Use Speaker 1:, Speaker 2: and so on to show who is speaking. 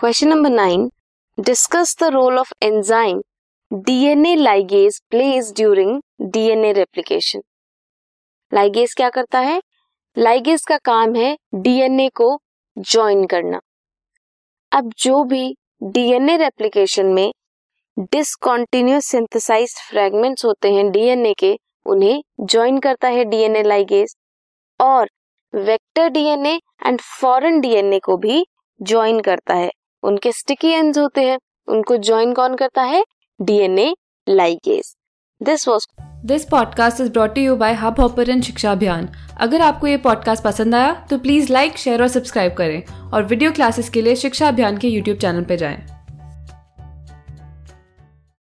Speaker 1: Question number nine discuss the role of enzyme DNA ligase plays during DNA replication ligase क्या करता है? Ligase का काम है डीएनए को ज्वाइन करना। अब जो भी डीएनए रेप्लिकेशन में डिसकॉन्टिन्यूस सिंथेसाइज फ्रेगमेंट्स होते हैं डीएनए के, उन्हें ज्वाइन करता है डीएनए लाइगेज और vector DNA and foreign DNA को भी ज्वाइन करता है। उनके स्टिकी एंड होते हैं। उनको ज्वाइन कौन करता है? DNA ligase this was
Speaker 2: this podcast is brought you by Hubhopper Shiksha Abhiyan अगर आपको ये पॉडकास्ट पसंद आया तो प्लीज़ लाइक शेयर और सब्सक्राइब करें। और वीडियो क्लासेस के लिए शिक्षा अभियान के यूट्यूब चैनल पर जाएँ।